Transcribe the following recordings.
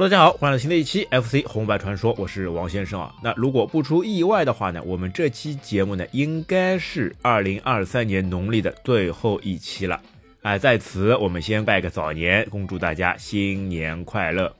大家好，欢迎来新的一期 FC 红白传说，我是王先生啊。那如果不出意外的话呢，我们这期节目呢，应该是二零二三年农历的最后一期了。哎，在此我们先拜个早年，恭祝大家新年快乐。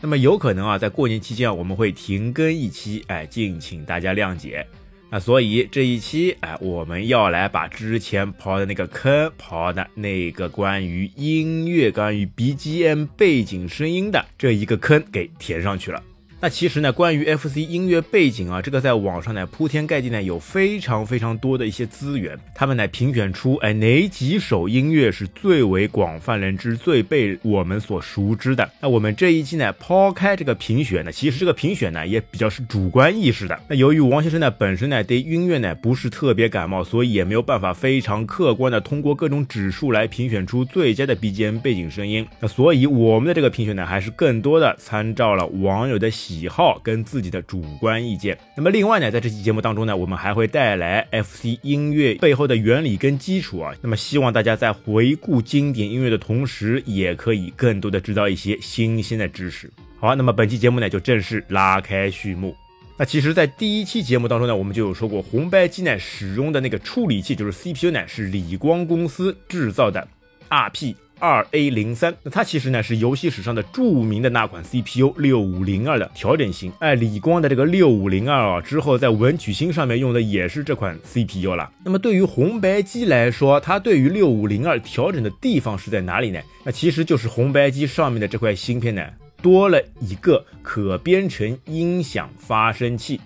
那么有可能啊，在过年期间，我们会停更一期，哎，敬请大家谅解。啊所以这一期，哎，我们要来把之前刨的那个坑，刨的那个关于音乐、关于 BGM 背景声音的这一个坑给填上去了。那其实呢，关于 FC 音乐背景啊，这个在网上呢铺天盖地呢有非常非常多的一些资源，他们呢评选出哎哪几首音乐是最为广泛人知、最被我们所熟知的。那我们这一期呢抛开这个评选呢，其实这个评选呢也比较是主观意识的。那由于王先生呢本身呢对音乐呢不是特别感冒，所以也没有办法非常客观的通过各种指数来评选出最佳的 BGM 背景声音。那所以我们的这个评选呢还是更多的参照了网友的喜。喜好跟自己的主观意见。那么另外呢，在这期节目当中呢，我们还会带来 FC 音乐背后的原理跟基础啊。那么希望大家在回顾经典音乐的同时，也可以更多的知道一些新鲜的知识。好，那么本期节目呢就正式拉开序幕。那其实，在第一期节目当中呢，我们就有说过，红白机呢使用的那个处理器就是 CPU 呢是理光公司制造的 RP。二 A 零三，那它其实呢是游戏史上的著名的那款 CPU 六五零二的调整型。哎，理光的这个六五零二啊，之后在文曲星上面用的也是这款 CPU 了。那么对于红白机来说，它对于六五零二调整的地方是在哪里呢？那其实就是红白机上面的这块芯片呢，多了一个可编程音响发生器。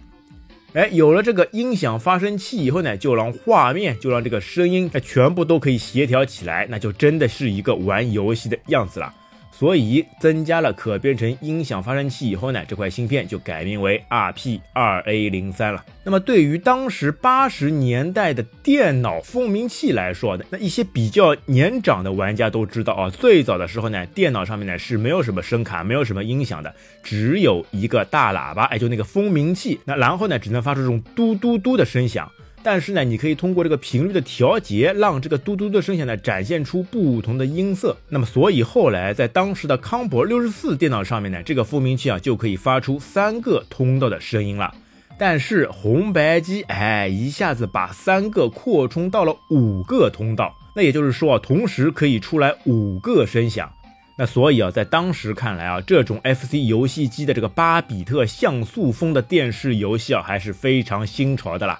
哎，有了这个音响发生器以后呢，就让画面，就让这个声音，哎全部都可以协调起来，那就真的是一个玩游戏的样子了。所以增加了可编程音响发生器以后呢，这块芯片就改名为 RP 二 A 零三了。那么对于当时八十年代的电脑蜂鸣器来说呢，那一些比较年长的玩家都知道啊，最早的时候呢，电脑上面呢是没有什么声卡，没有什么音响的，只有一个大喇叭，哎，就那个蜂鸣器。那然后呢，只能发出这种嘟嘟嘟的声响。但是呢，你可以通过这个频率的调节，让这个嘟嘟的声响呢展现出不同的音色。那么，所以后来在当时的康博六十四电脑上面呢，这个蜂鸣器啊就可以发出三个通道的声音了。但是红白机哎，一下子把三个扩充到了五个通道，那也就是说啊，同时可以出来五个声响。那所以啊，在当时看来啊，这种 FC 游戏机的这个八比特像素风的电视游戏啊，还是非常新潮的啦。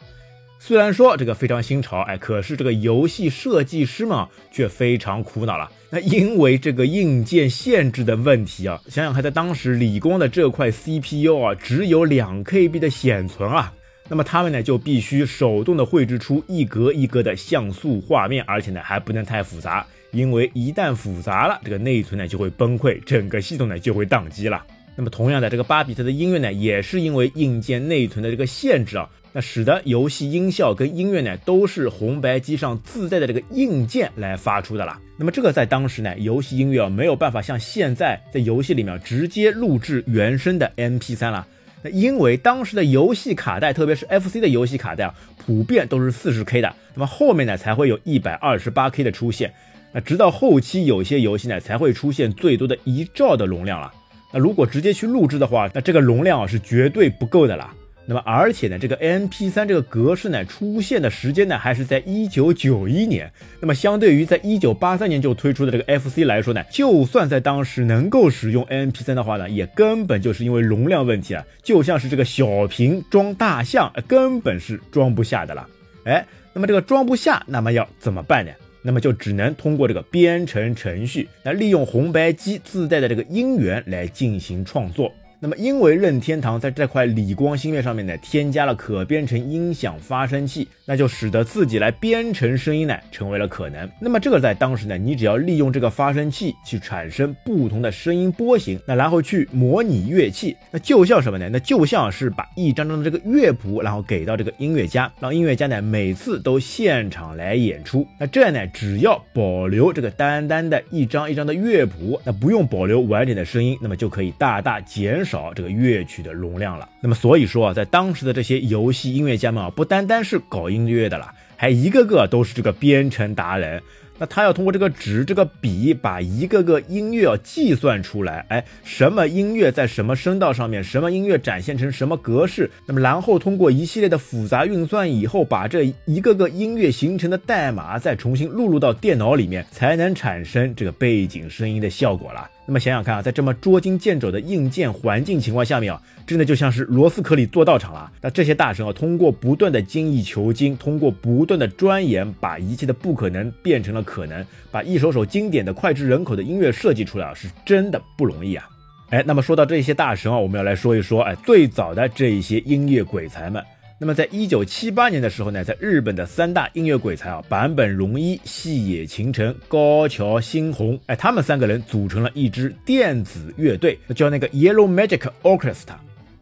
虽然说这个非常新潮，哎，可是这个游戏设计师们却非常苦恼了。那因为这个硬件限制的问题啊，想想看，在当时理工的这块 CPU 啊只有两 KB 的显存啊，那么他们呢就必须手动的绘制出一格一格的像素画面，而且呢还不能太复杂，因为一旦复杂了，这个内存呢就会崩溃，整个系统呢就会宕机了。那么同样的，这个巴比特的音乐呢，也是因为硬件内存的这个限制啊。那使得游戏音效跟音乐呢，都是红白机上自带的这个硬件来发出的了。那么这个在当时呢，游戏音乐啊没有办法像现在在游戏里面直接录制原声的 MP3 了。那因为当时的游戏卡带，特别是 FC 的游戏卡带啊，普遍都是 40K 的。那么后面呢才会有一百二十八 K 的出现。那直到后期有些游戏呢才会出现最多的一兆的容量了。那如果直接去录制的话，那这个容量啊是绝对不够的啦。那么，而且呢，这个 MP3 这个格式呢，出现的时间呢，还是在一九九一年。那么，相对于在一九八三年就推出的这个 FC 来说呢，就算在当时能够使用 MP3 的话呢，也根本就是因为容量问题啊，就像是这个小瓶装大象，根本是装不下的了。哎，那么这个装不下，那么要怎么办呢？那么就只能通过这个编程程序，那利用红白机自带的这个音源来进行创作。那么，因为任天堂在这块理光芯片上面呢，添加了可编程音响发声器，那就使得自己来编程声音呢，成为了可能。那么，这个在当时呢，你只要利用这个发声器去产生不同的声音波形，那然后去模拟乐器，那就像什么呢？那就像是把一张张的这个乐谱，然后给到这个音乐家，让音乐家呢每次都现场来演出。那这样呢，只要保留这个单单的一张一张的乐谱，那不用保留完整的声音，那么就可以大大减。少这个乐曲的容量了。那么所以说啊，在当时的这些游戏音乐家们啊，不单单是搞音乐的了，还一个个都是这个编程达人。那他要通过这个纸、这个笔，把一个个音乐要计算出来。哎，什么音乐在什么声道上面，什么音乐展现成什么格式？那么然后通过一系列的复杂运算以后，把这一个个音乐形成的代码再重新录入到电脑里面，才能产生这个背景声音的效果了。那么想想看啊，在这么捉襟见肘的硬件环境情况下面啊，真的就像是罗斯克里做道场了。那这些大神啊，通过不断的精益求精，通过不断的钻研，把一切的不可能变成了可能，把一首首经典的脍炙人口的音乐设计出来啊，是真的不容易啊。哎，那么说到这些大神啊，我们要来说一说，哎，最早的这一些音乐鬼才们。那么，在一九七八年的时候呢，在日本的三大音乐鬼才啊，坂本龙一、细野晴臣、高桥新宏，哎，他们三个人组成了一支电子乐队，叫那个 Yellow Magic Orchestra。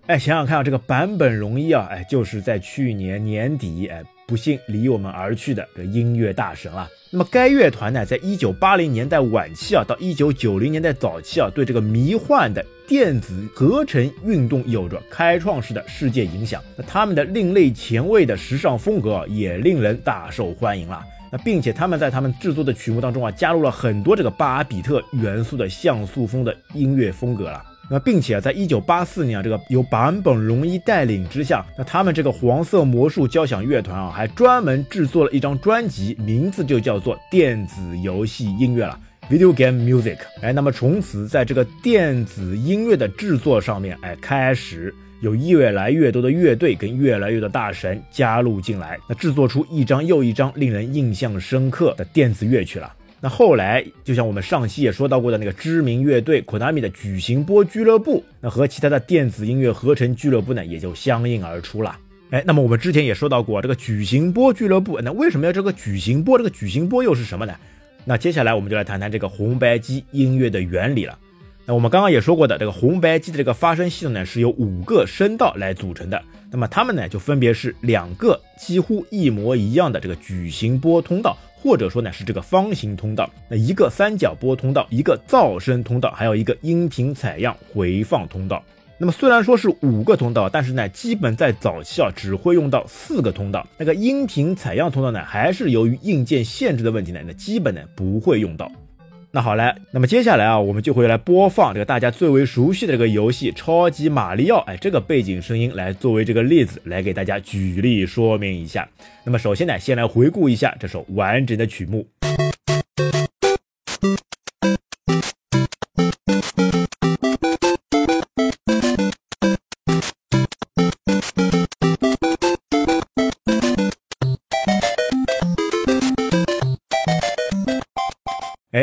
哎，想想看啊，这个坂本龙一啊，哎，就是在去年年底，哎。不幸离我们而去的这音乐大神啊。那么该乐团呢，在一九八零年代晚期啊，到一九九零年代早期啊，对这个迷幻的电子合成运动有着开创式的世界影响。那他们的另类前卫的时尚风格啊，也令人大受欢迎了。那并且他们在他们制作的曲目当中啊，加入了很多这个巴比特元素的像素风的音乐风格了。那并且啊，在一九八四年啊，这个由坂本龙一带领之下，那他们这个黄色魔术交响乐团啊，还专门制作了一张专辑，名字就叫做电子游戏音乐了，Video Game Music。哎，那么从此在这个电子音乐的制作上面，哎，开始有越来越多的乐队跟越来越多的大神加入进来，那制作出一张又一张令人印象深刻的电子乐曲了。那后来，就像我们上期也说到过的那个知名乐队 Konami 的矩形波俱乐部，那和其他的电子音乐合成俱乐部呢，也就相应而出了。哎，那么我们之前也说到过这个矩形波俱乐部，那为什么要这个矩形波？这个矩形波又是什么呢？那接下来我们就来谈谈这个红白机音乐的原理了。那我们刚刚也说过的，这个红白机的这个发声系统呢，是由五个声道来组成的。那么它们呢，就分别是两个几乎一模一样的这个矩形波通道。或者说呢是这个方形通道，那一个三角波通道，一个噪声通道，还有一个音频采样回放通道。那么虽然说是五个通道，但是呢，基本在早期啊只会用到四个通道。那个音频采样通道呢，还是由于硬件限制的问题呢，那基本呢不会用到。那好嘞，那么接下来啊，我们就会来播放这个大家最为熟悉的这个游戏《超级马里奥》哎，这个背景声音来作为这个例子来给大家举例说明一下。那么首先呢，先来回顾一下这首完整的曲目。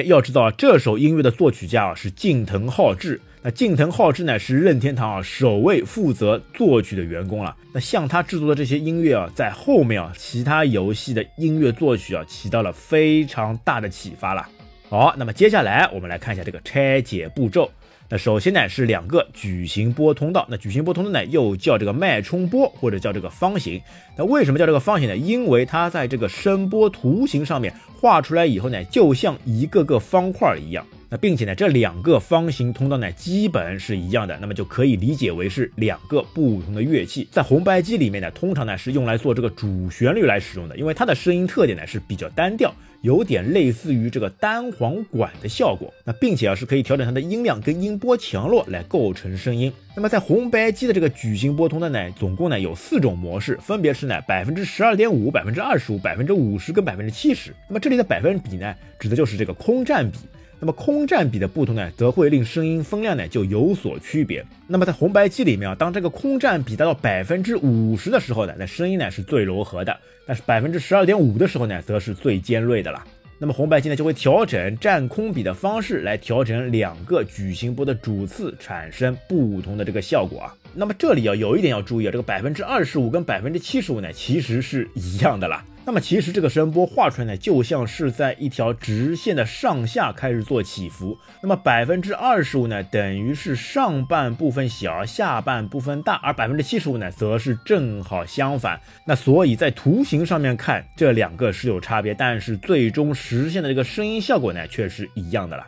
要知道，这首音乐的作曲家啊是近藤浩志。那近藤浩志呢是任天堂啊首位负责作曲的员工了。那像他制作的这些音乐啊，在后面啊其他游戏的音乐作曲啊起到了非常大的启发了。好，那么接下来我们来看一下这个拆解步骤。那首先呢是两个矩形波通道，那矩形波通道呢又叫这个脉冲波或者叫这个方形。那为什么叫这个方形呢？因为它在这个声波图形上面画出来以后呢，就像一个个方块一样。那并且呢，这两个方形通道呢，基本是一样的，那么就可以理解为是两个不同的乐器。在红白机里面呢，通常呢是用来做这个主旋律来使用的，因为它的声音特点呢是比较单调，有点类似于这个单簧管的效果。那并且啊是可以调整它的音量跟音波强弱来构成声音。那么在红白机的这个矩形波通的呢，总共呢有四种模式，分别是呢百分之十二点五、百分之二十五、百分之五十跟百分之七十。那么这里的百分比呢，指的就是这个空占比。那么空占比的不同呢，则会令声音分量呢就有所区别。那么在红白机里面啊，当这个空占比达到百分之五十的时候呢，那声音呢是最柔和的；但是百分之十二点五的时候呢，则是最尖锐的了。那么红白机呢就会调整占空比的方式来调整两个矩形波的主次，产生不同的这个效果啊。那么这里啊有一点要注意啊，这个百分之二十五跟百分之七十五呢其实是一样的啦。那么其实这个声波画出来呢，就像是在一条直线的上下开始做起伏。那么百分之二十五呢，等于是上半部分小，下半部分大，而百分之七十五呢，则是正好相反。那所以在图形上面看，这两个是有差别，但是最终实现的这个声音效果呢，却是一样的了。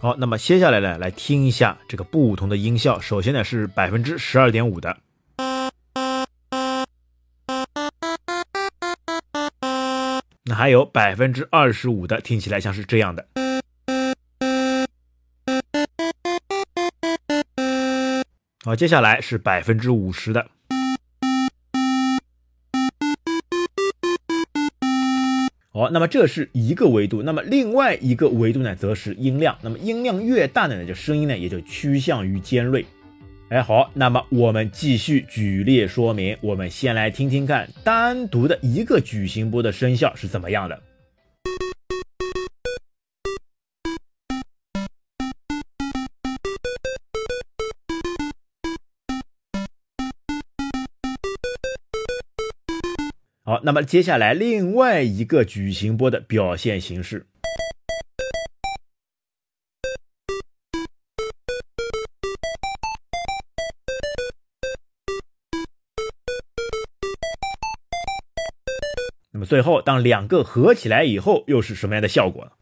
好，那么接下来呢，来听一下这个不同的音效。首先呢是百分之十二点五的。还有百分之二十五的听起来像是这样的。好，接下来是百分之五十的。好，那么这是一个维度，那么另外一个维度呢，则是音量。那么音量越大的呢，就声音呢也就趋向于尖锐。哎，好，那么我们继续举例说明。我们先来听听看，单独的一个矩形波的声效是怎么样的。好，那么接下来另外一个矩形波的表现形式。最后，当两个合起来以后，又是什么样的效果？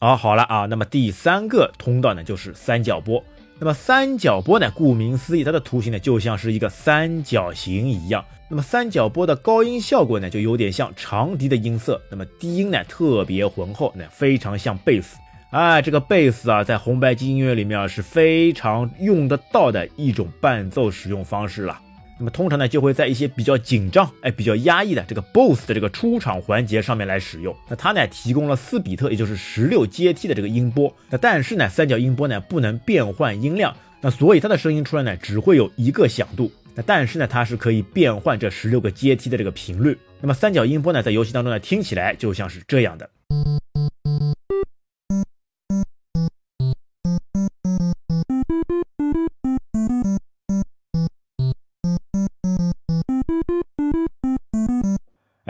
好，好了啊，那么第三个通道呢，就是三角波。那么三角波呢，顾名思义，它的图形呢就像是一个三角形一样。那么三角波的高音效果呢，就有点像长笛的音色。那么低音呢特别浑厚，那非常像贝斯。哎，这个贝斯啊，在红白机音乐里面啊是非常用得到的一种伴奏使用方式了。那么通常呢，就会在一些比较紧张、哎比较压抑的这个 BOSS 的这个出场环节上面来使用。那它呢提供了四比特，也就是十六阶梯的这个音波。那但是呢，三角音波呢不能变换音量，那所以它的声音出来呢只会有一个响度。那但是呢，它是可以变换这十六个阶梯的这个频率。那么三角音波呢，在游戏当中呢听起来就像是这样的。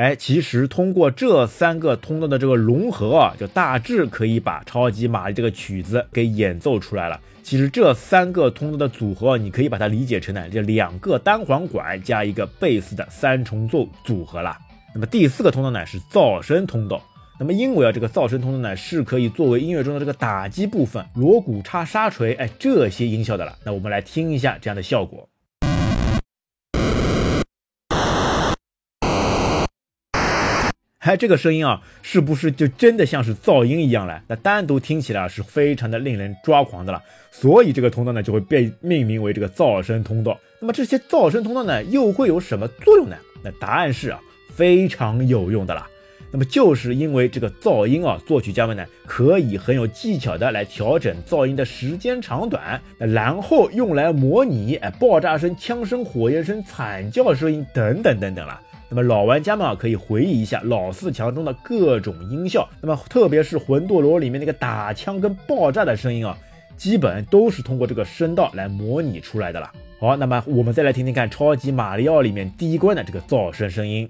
哎，其实通过这三个通道的这个融合啊，就大致可以把超级玛丽这个曲子给演奏出来了。其实这三个通道的组合，你可以把它理解成呢，这两个单簧管加一个贝斯的三重奏组合了。那么第四个通道呢是噪声通道。那么因为啊，这个噪声通道呢是可以作为音乐中的这个打击部分，锣鼓叉沙锤，哎，这些音效的了。那我们来听一下这样的效果。哎，这个声音啊，是不是就真的像是噪音一样了？那单独听起来是非常的令人抓狂的了。所以这个通道呢，就会被命名为这个噪声通道。那么这些噪声通道呢，又会有什么作用呢？那答案是啊，非常有用的啦。那么就是因为这个噪音啊，作曲家们呢，可以很有技巧的来调整噪音的时间长短，那然后用来模拟哎爆炸声、枪声、火焰声、惨叫声音等等等等了。那么老玩家们啊，可以回忆一下老四强中的各种音效。那么特别是魂斗罗里面那个打枪跟爆炸的声音啊，基本都是通过这个声道来模拟出来的了。好，那么我们再来听听看超级马里奥里面第一关的这个噪声声音。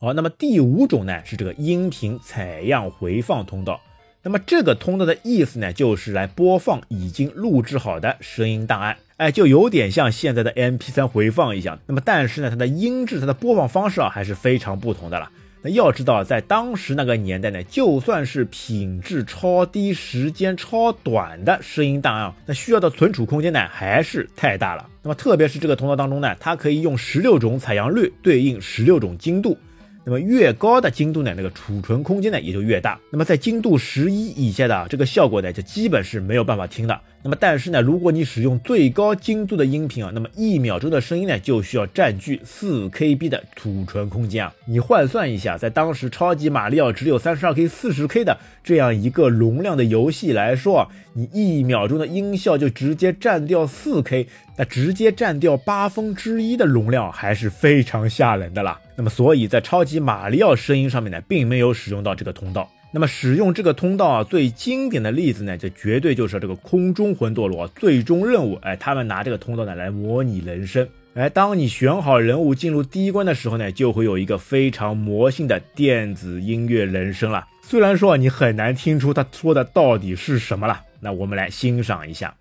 好，那么第五种呢是这个音频采样回放通道。那么这个通道的意思呢，就是来播放已经录制好的声音档案，哎，就有点像现在的 MP3 回放一样。那么但是呢，它的音质、它的播放方式啊，还是非常不同的了。那要知道，在当时那个年代呢，就算是品质超低、时间超短的声音档案，那需要的存储空间呢，还是太大了。那么特别是这个通道当中呢，它可以用十六种采样率对应十六种精度。那么越高的精度呢，那个储存空间呢也就越大。那么在精度十一以下的这个效果呢，就基本是没有办法听的。那么但是呢，如果你使用最高精度的音频啊，那么一秒钟的声音呢就需要占据四 KB 的储存空间啊。你换算一下，在当时超级马里奥只有三十二 K、四十 K 的这样一个容量的游戏来说啊，你一秒钟的音效就直接占掉四 K，那直接占掉八分之一的容量，还是非常吓人的啦。那么所以在超级马里奥声音上面呢，并没有使用到这个通道。那么使用这个通道啊，最经典的例子呢，就绝对就是这个空中魂斗罗最终任务。哎，他们拿这个通道呢来模拟人生。哎，当你选好人物进入第一关的时候呢，就会有一个非常魔性的电子音乐人声了。虽然说你很难听出他说的到底是什么了，那我们来欣赏一下。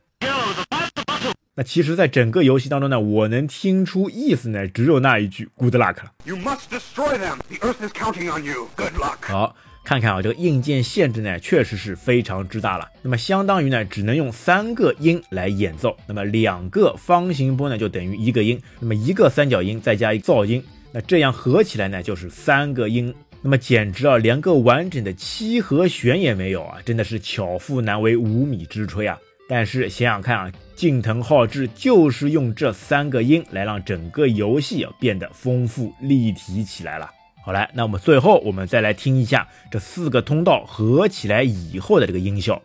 那其实，在整个游戏当中呢，我能听出意思呢，只有那一句 “Good luck” 了。You must destroy them. The Earth is counting on you. Good luck. 好，看看啊，这个硬件限制呢，确实是非常之大了。那么，相当于呢，只能用三个音来演奏。那么，两个方形波呢，就等于一个音。那么，一个三角音再加一个噪音，那这样合起来呢，就是三个音。那么，简直啊，连个完整的七和弦也没有啊！真的是巧妇难为无米之炊啊！但是想想看啊，近藤浩志就是用这三个音来让整个游戏变得丰富立体起来了。好来，那我们最后我们再来听一下这四个通道合起来以后的这个音效。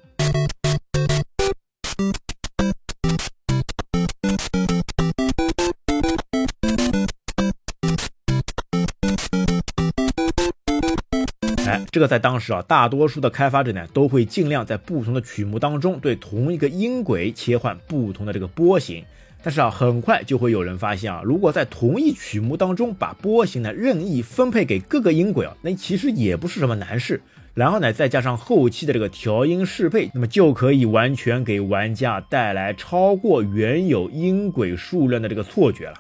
这个在当时啊，大多数的开发者呢，都会尽量在不同的曲目当中，对同一个音轨切换不同的这个波形。但是啊，很快就会有人发现啊，如果在同一曲目当中把波形呢任意分配给各个音轨啊，那其实也不是什么难事。然后呢，再加上后期的这个调音适配，那么就可以完全给玩家带来超过原有音轨数量的这个错觉了。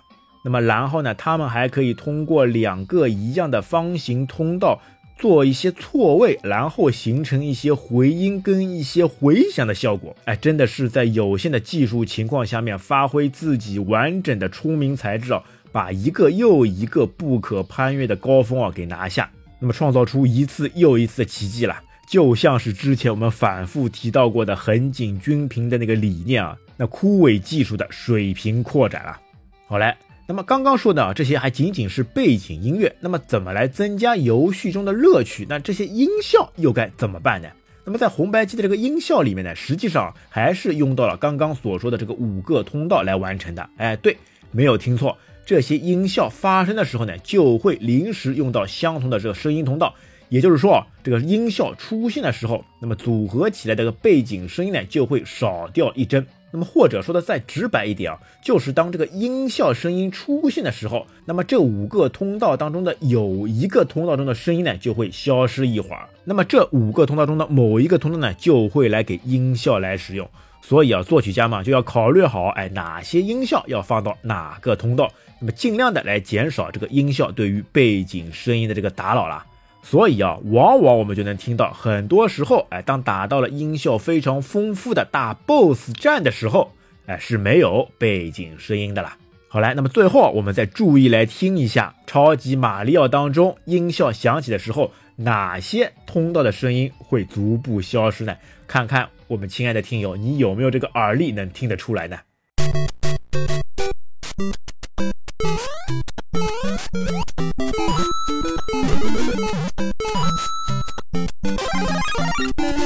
那么然后呢，他们还可以通过两个一样的方形通道。做一些错位，然后形成一些回音跟一些回响的效果，哎，真的是在有限的技术情况下面发挥自己完整的聪明才智啊，把一个又一个不可攀越的高峰啊给拿下，那么创造出一次又一次的奇迹了，就像是之前我们反复提到过的横井军平的那个理念啊，那枯萎技术的水平扩展了。好嘞。那么刚刚说的啊，这些还仅仅是背景音乐。那么怎么来增加游戏中的乐趣？那这些音效又该怎么办呢？那么在红白机的这个音效里面呢，实际上还是用到了刚刚所说的这个五个通道来完成的。哎，对，没有听错，这些音效发生的时候呢，就会临时用到相同的这个声音通道。也就是说，这个音效出现的时候，那么组合起来的这个背景声音呢，就会少掉一帧。那么或者说的再直白一点啊，就是当这个音效声音出现的时候，那么这五个通道当中的有一个通道中的声音呢就会消失一会儿，那么这五个通道中的某一个通道呢就会来给音效来使用。所以啊，作曲家嘛就要考虑好，哎，哪些音效要放到哪个通道，那么尽量的来减少这个音效对于背景声音的这个打扰了。所以啊，往往我们就能听到，很多时候，哎，当打到了音效非常丰富的大 BOSS 战的时候，哎，是没有背景声音的啦。好来，那么最后我们再注意来听一下《超级马里奥》当中音效响起的时候，哪些通道的声音会逐步消失呢？看看我们亲爱的听友，你有没有这个耳力能听得出来呢？Thank you.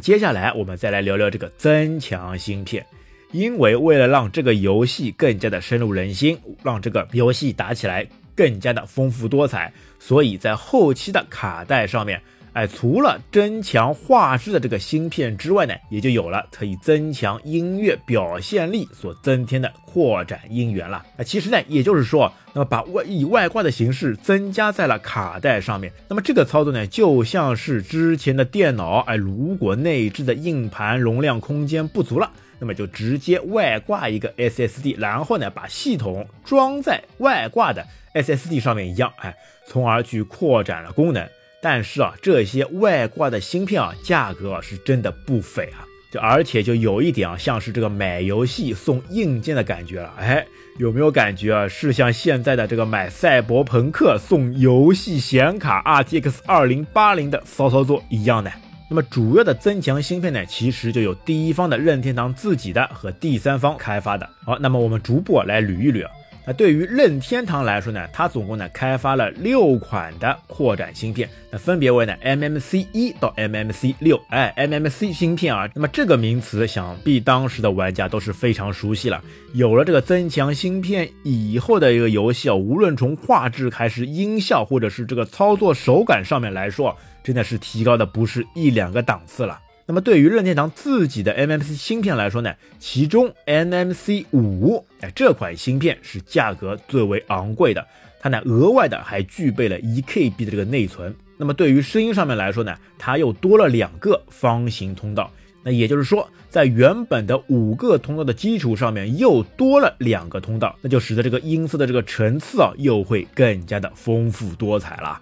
接下来我们再来聊聊这个增强芯片，因为为了让这个游戏更加的深入人心，让这个游戏打起来更加的丰富多彩，所以在后期的卡带上面。哎，除了增强画质的这个芯片之外呢，也就有了可以增强音乐表现力所增添的扩展音源了。啊，其实呢，也就是说，那么把外以外挂的形式增加在了卡带上面。那么这个操作呢，就像是之前的电脑，哎，如果内置的硬盘容量空间不足了，那么就直接外挂一个 SSD，然后呢，把系统装在外挂的 SSD 上面一样，哎，从而去扩展了功能。但是啊，这些外挂的芯片啊，价格啊是真的不菲啊，就而且就有一点啊，像是这个买游戏送硬件的感觉了。哎，有没有感觉啊？是像现在的这个买赛博朋克送游戏显卡 RTX 2080的骚操作一样的？那么主要的增强芯片呢，其实就有第一方的任天堂自己的和第三方开发的。好，那么我们逐步来捋一捋啊。那对于任天堂来说呢，它总共呢开发了六款的扩展芯片，那分别为呢 MMC 一到 MMC 六，哎，MMC 芯片啊，那么这个名词想必当时的玩家都是非常熟悉了。有了这个增强芯片以后的一个游戏啊，无论从画质还是音效，或者是这个操作手感上面来说，真的是提高的不是一两个档次了。那么对于任天堂自己的 MMC 芯片来说呢，其中 MMC 五哎这款芯片是价格最为昂贵的，它呢额外的还具备了一 KB 的这个内存。那么对于声音上面来说呢，它又多了两个方形通道。那也就是说，在原本的五个通道的基础上面又多了两个通道，那就使得这个音色的这个层次啊又会更加的丰富多彩了。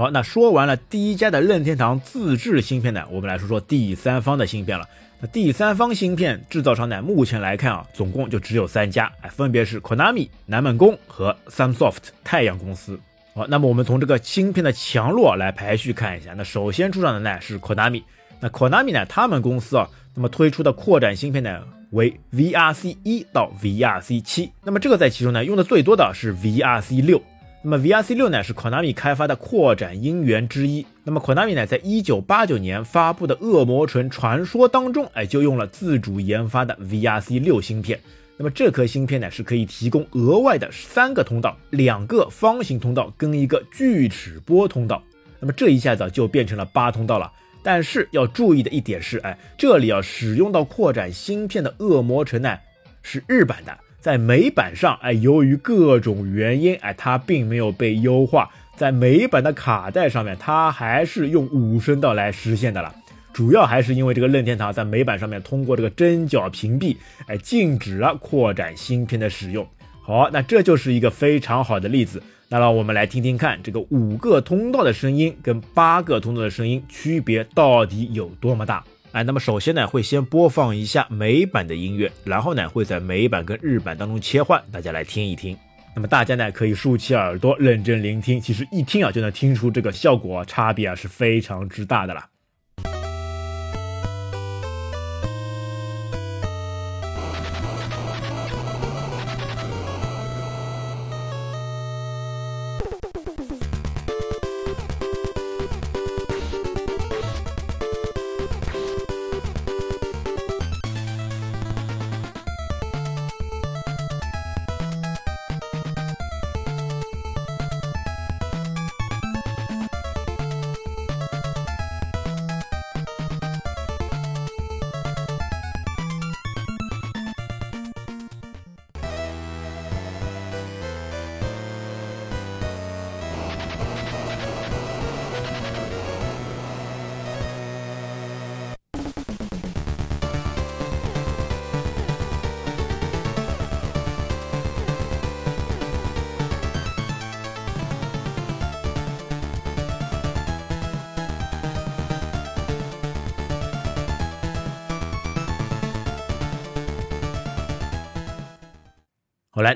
好，那说完了第一家的任天堂自制芯片呢，我们来说说第三方的芯片了。那第三方芯片制造商呢，目前来看啊，总共就只有三家，哎，分别是 Konami、南梦宫和 Sunsoft 太阳公司。好，那么我们从这个芯片的强弱来排序看一下。那首先出场的呢是 Konami，那 Konami 呢，他们公司啊，那么推出的扩展芯片呢为 VRC 一到 VRC 七，那么这个在其中呢用的最多的是 VRC 六。那么 VRC 六呢是 Konami 开发的扩展音源之一。那么 Konami 呢在一九八九年发布的《恶魔城传说》当中，哎，就用了自主研发的 VRC 六芯片。那么这颗芯片呢是可以提供额外的三个通道，两个方形通道跟一个锯齿波通道。那么这一下子就变成了八通道了。但是要注意的一点是，哎，这里要使用到扩展芯片的《恶魔城》呢是日版的。在美版上，哎，由于各种原因，哎，它并没有被优化。在美版的卡带上面，它还是用五声道来实现的了。主要还是因为这个任天堂在美版上面通过这个针脚屏蔽，哎，禁止了扩展芯片的使用。好，那这就是一个非常好的例子。那让我们来听听看，这个五个通道的声音跟八个通道的声音区别到底有多么大。哎，那么首先呢，会先播放一下美版的音乐，然后呢，会在美版跟日版当中切换，大家来听一听。那么大家呢，可以竖起耳朵认真聆听，其实一听啊，就能听出这个效果差别啊是非常之大的了。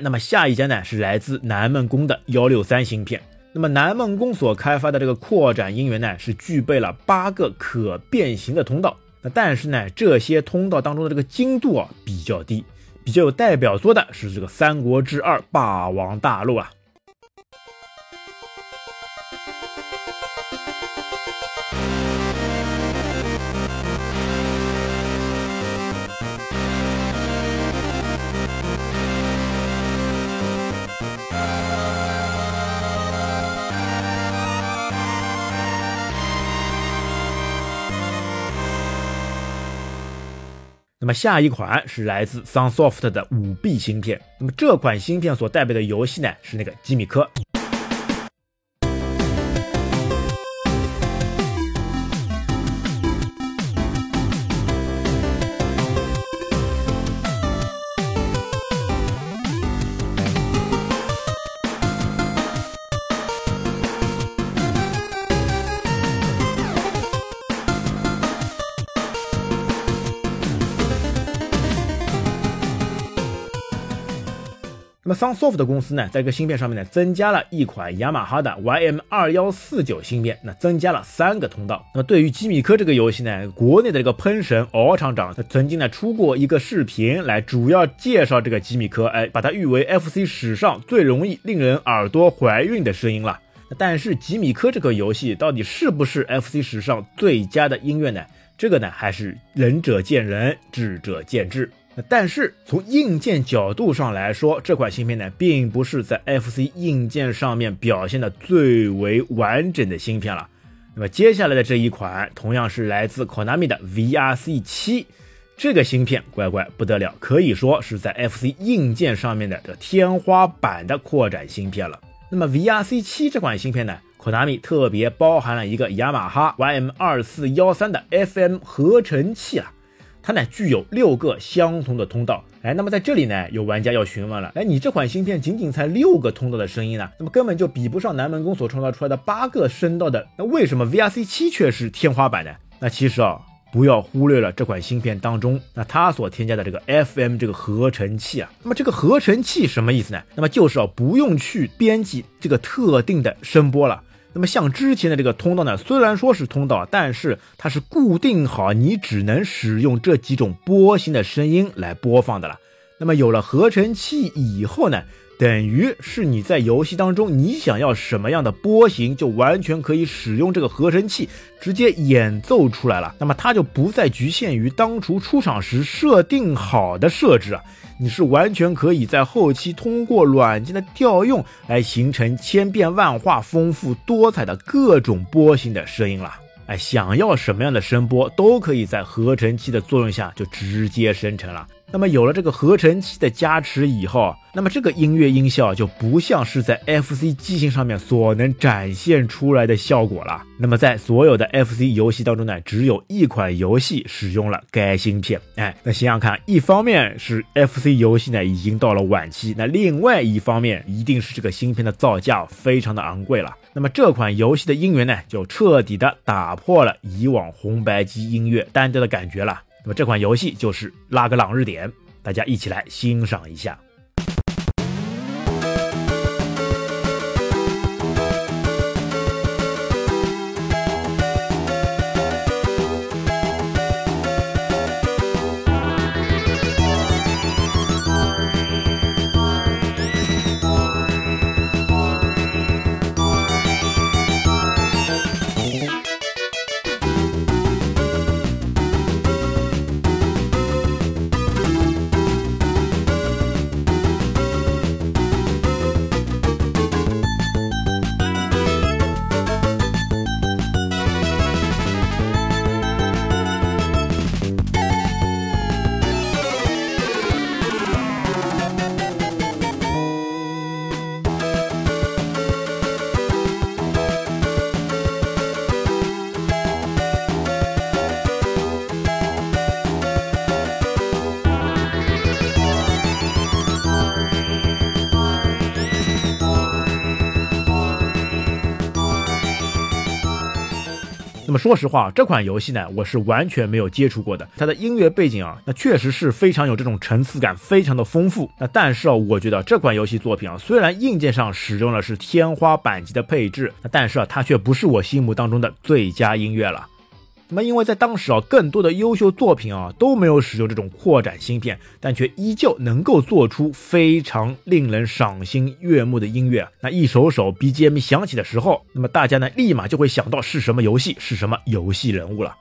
那么下一家呢是来自南梦宫的幺六三芯片。那么南梦宫所开发的这个扩展音源呢，是具备了八个可变形的通道。那但是呢，这些通道当中的这个精度啊比较低。比较有代表作的是这个《三国志二：霸王大陆》啊。那么下一款是来自 Sunsoft 的五 B 芯片。那么这款芯片所代表的游戏呢，是那个吉米科。么 Sunsoft 的公司呢，在这个芯片上面呢，增加了一款雅马哈的 YM 二幺四九芯片，那增加了三个通道。那么对于吉米科这个游戏呢，国内的这个喷神敖厂长，他曾经呢出过一个视频来主要介绍这个吉米科，哎，把它誉为 FC 史上最容易令人耳朵怀孕的声音了。但是吉米科这个游戏到底是不是 FC 史上最佳的音乐呢？这个呢，还是仁者见仁，智者见智。但是从硬件角度上来说，这款芯片呢，并不是在 FC 硬件上面表现的最为完整的芯片了。那么接下来的这一款，同样是来自 Konami 的 VRC 七，这个芯片乖乖不得了，可以说是在 FC 硬件上面的这天花板的扩展芯片了。那么 VRC 七这款芯片呢，Konami 特别包含了一个雅马哈 YM 二四幺三的 FM 合成器啊。它呢具有六个相同的通道，哎，那么在这里呢，有玩家要询问了，哎，你这款芯片仅仅才六个通道的声音呢，那么根本就比不上南门宫所创造出来的八个声道的，那为什么 VRC 七却是天花板呢？那其实啊，不要忽略了这款芯片当中，那它所添加的这个 FM 这个合成器啊，那么这个合成器什么意思呢？那么就是啊，不用去编辑这个特定的声波了。那么像之前的这个通道呢，虽然说是通道，但是它是固定好，你只能使用这几种波形的声音来播放的了。那么有了合成器以后呢，等于是你在游戏当中，你想要什么样的波形，就完全可以使用这个合成器直接演奏出来了。那么它就不再局限于当初出厂时设定好的设置啊。你是完全可以在后期通过软件的调用来形成千变万化、丰富多彩的各种波形的声音了。哎，想要什么样的声波，都可以在合成器的作用下就直接生成了。那么有了这个合成器的加持以后，那么这个音乐音效就不像是在 FC 机型上面所能展现出来的效果了。那么在所有的 FC 游戏当中呢，只有一款游戏使用了该芯片。哎，那想想看，一方面是 FC 游戏呢已经到了晚期，那另外一方面一定是这个芯片的造价非常的昂贵了。那么这款游戏的音源呢，就彻底的打破了以往红白机音乐单调的感觉了。那么这款游戏就是《拉格朗日点》，大家一起来欣赏一下。说实话，这款游戏呢，我是完全没有接触过的。它的音乐背景啊，那确实是非常有这种层次感，非常的丰富。那但是啊，我觉得这款游戏作品啊，虽然硬件上使用的是天花板级的配置，那但是啊，它却不是我心目当中的最佳音乐了。那么，因为在当时啊，更多的优秀作品啊都没有使用这种扩展芯片，但却依旧能够做出非常令人赏心悦目的音乐。那一首首 BGM 响起的时候，那么大家呢立马就会想到是什么游戏，是什么游戏人物了。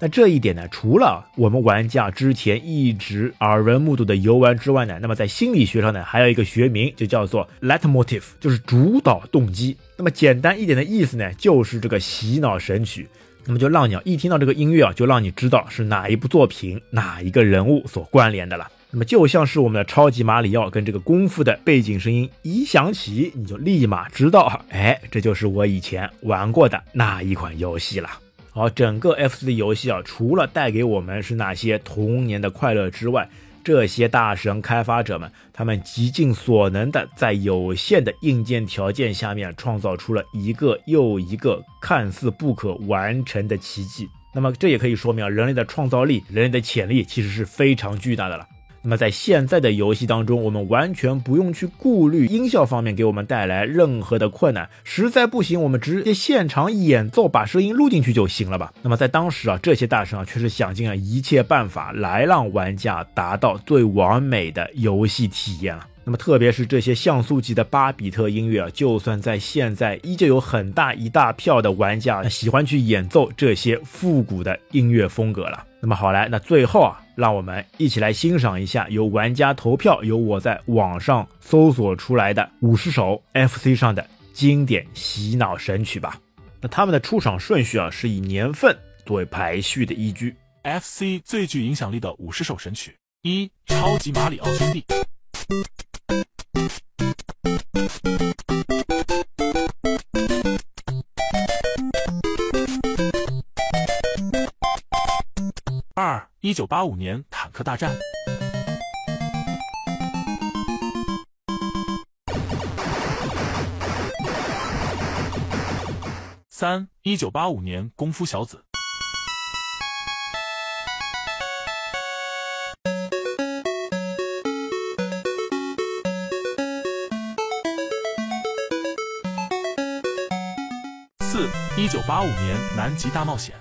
那这一点呢，除了我们玩家之前一直耳闻目睹的游玩之外呢，那么在心理学上呢，还有一个学名就叫做 let motif 就是主导动机。那么简单一点的意思呢，就是这个洗脑神曲。那么就让你一听到这个音乐啊，就让你知道是哪一部作品、哪一个人物所关联的了。那么就像是我们的超级马里奥跟这个功夫的背景声音一响起，你就立马知道，哎，这就是我以前玩过的那一款游戏了。好，整个 FC 游戏啊，除了带给我们是那些童年的快乐之外，这些大神开发者们，他们极尽所能的在有限的硬件条件下面，创造出了一个又一个看似不可完成的奇迹。那么，这也可以说明啊，人类的创造力、人类的潜力其实是非常巨大的了。那么在现在的游戏当中，我们完全不用去顾虑音效方面给我们带来任何的困难，实在不行，我们直接现场演奏，把声音录进去就行了吧。那么在当时啊，这些大神啊，却是想尽了一切办法来让玩家达到最完美的游戏体验了。那么特别是这些像素级的八比特音乐啊，就算在现在，依旧有很大一大票的玩家喜欢去演奏这些复古的音乐风格了。那么好来，那最后啊，让我们一起来欣赏一下由玩家投票，由我在网上搜索出来的五十首 FC 上的经典洗脑神曲吧。那他们的出场顺序啊，是以年份作为排序的依据。FC 最具影响力的五十首神曲：一、超级马里奥兄弟。二，一九八五年坦克大战。三，一九八五年功夫小子。九八五年南极大冒险。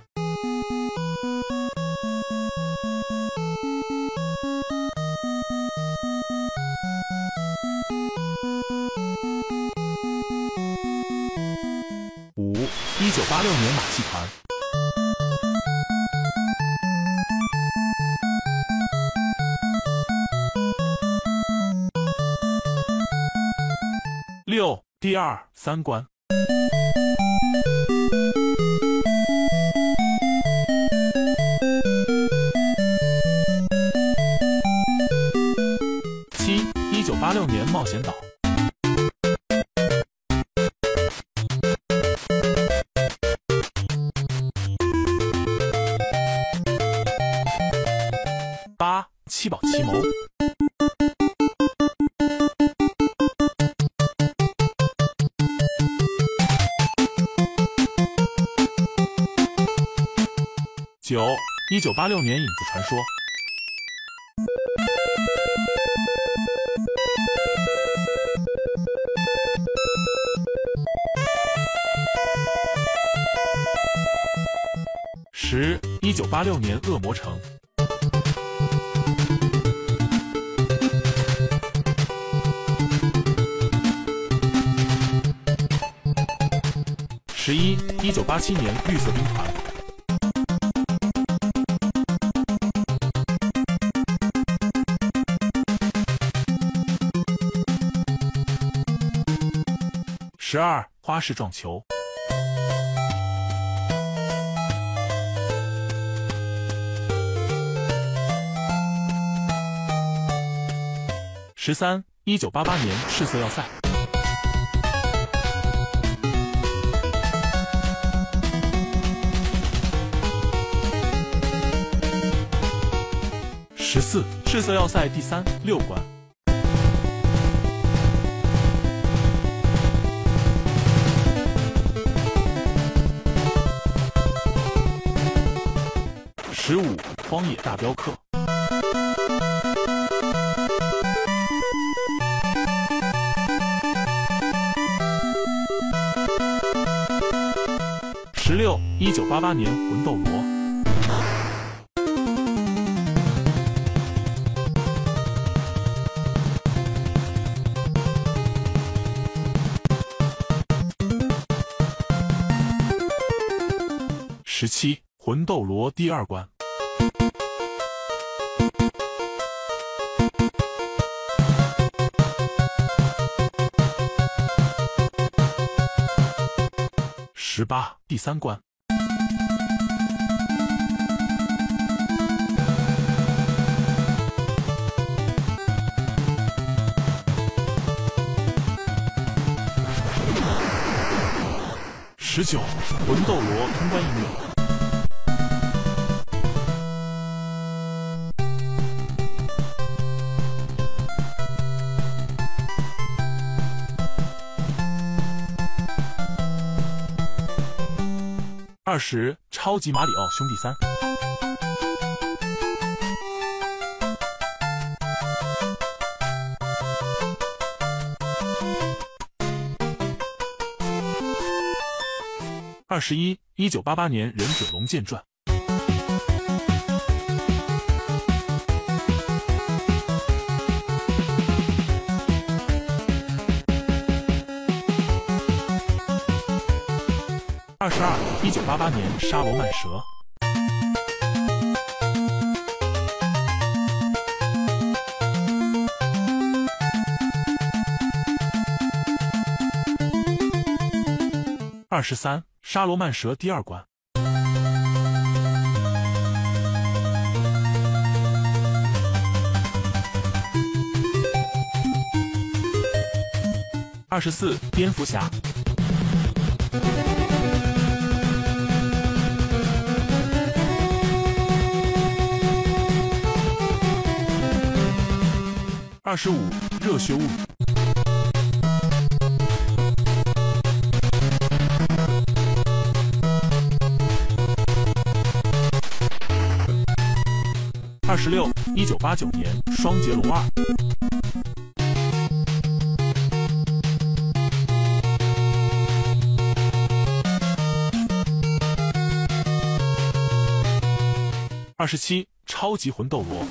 五，一九八六年马戏团。六，第二三关。八六年冒险岛。八，七宝奇谋。九，一九八六年影子传说。八六年恶魔城。十一，一九八七年绿色兵团。十二，花式撞球。十三，一九八八年赤色要塞。十四，赤色要塞第三六关。十五，荒野大镖客。一九八八年魂斗罗。十七，魂斗罗第二关。十八，第三关。十九，魂斗罗通关音乐。二十，超级马里奥兄弟三。二十一，一九八八年《忍者龙剑传》。二十二，一九八八年《沙罗曼蛇》。二十三，沙罗曼蛇第二关。二十四，蝙蝠侠。二十五，热血物语。六，一九八九年《双截龙二》。二十七，超级魂斗罗。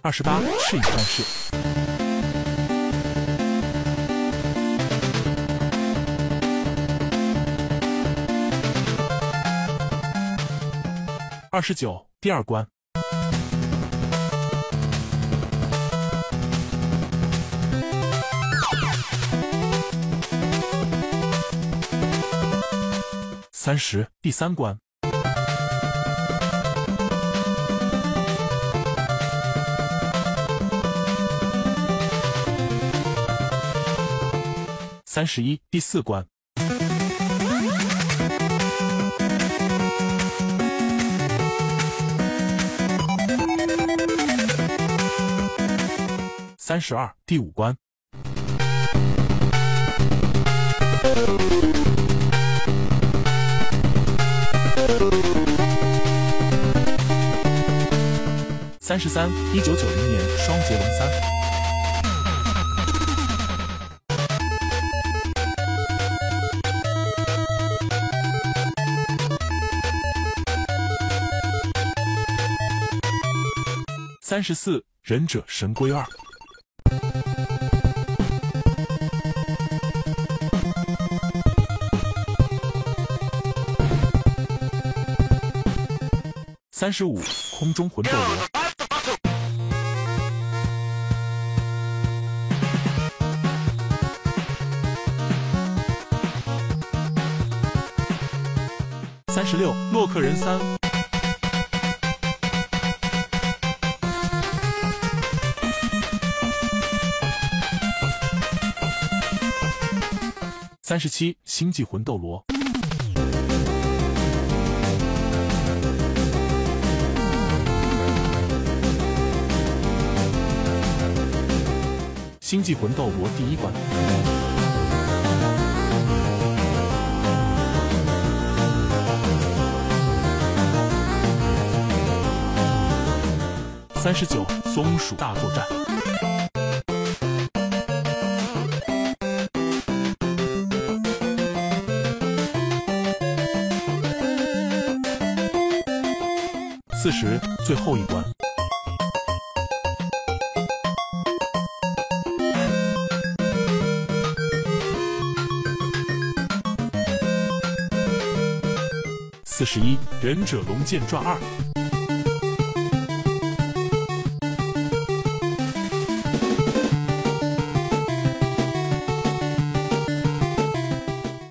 二十八，赤影战士。二十九，第二关。三十，第三关。三十一，第四关。三十二，第五关。三十三，一九九零年《双截龙三》。三十四，《忍者神龟二》。三十五，空中魂斗罗。三十六，洛克人三。三十七，星际魂斗罗。星际魂斗罗第一关。三十九，松鼠大作战。四十，最后一关。四十一，《忍者龙剑传二》。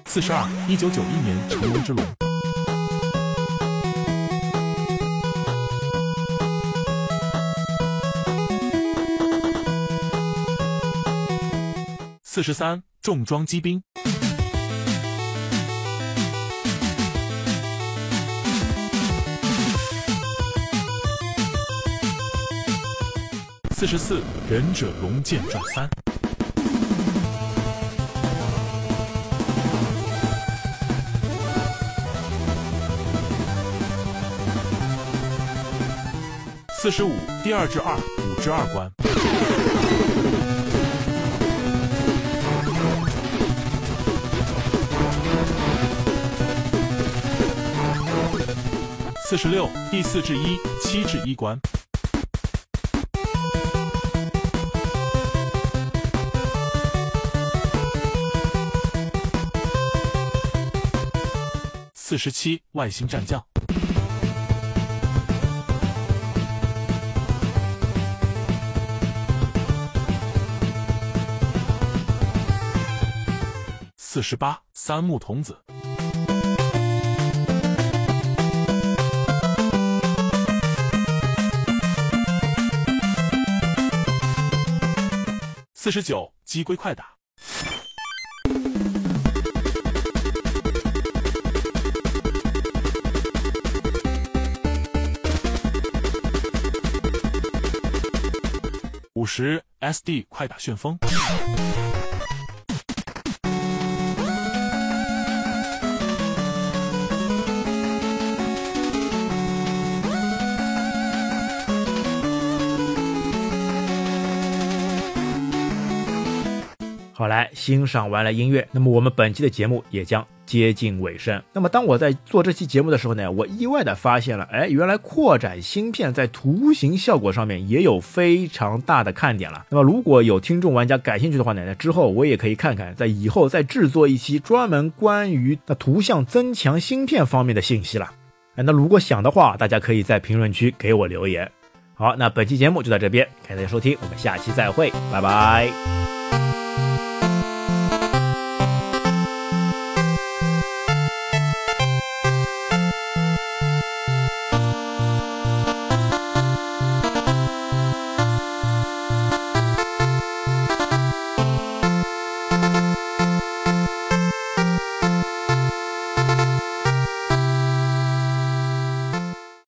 四十二，一九九一年《成龙之龙》。四十三，重装机兵。四十四，忍者龙剑传三。四十五第二至二五至二关。四十六第四至一七至一关。四十七外星战将。四十八三木童子。四十九鸡龟快打。五十 SD 快打旋风。好，来欣赏完了音乐，那么我们本期的节目也将接近尾声。那么当我在做这期节目的时候呢，我意外的发现了，哎，原来扩展芯片在图形效果上面也有非常大的看点了。那么如果有听众玩家感兴趣的话呢，那之后我也可以看看，在以后再制作一期专门关于那图像增强芯片方面的信息了。哎，那如果想的话，大家可以在评论区给我留言。好，那本期节目就到这边，感谢大家收听，我们下期再会，拜拜。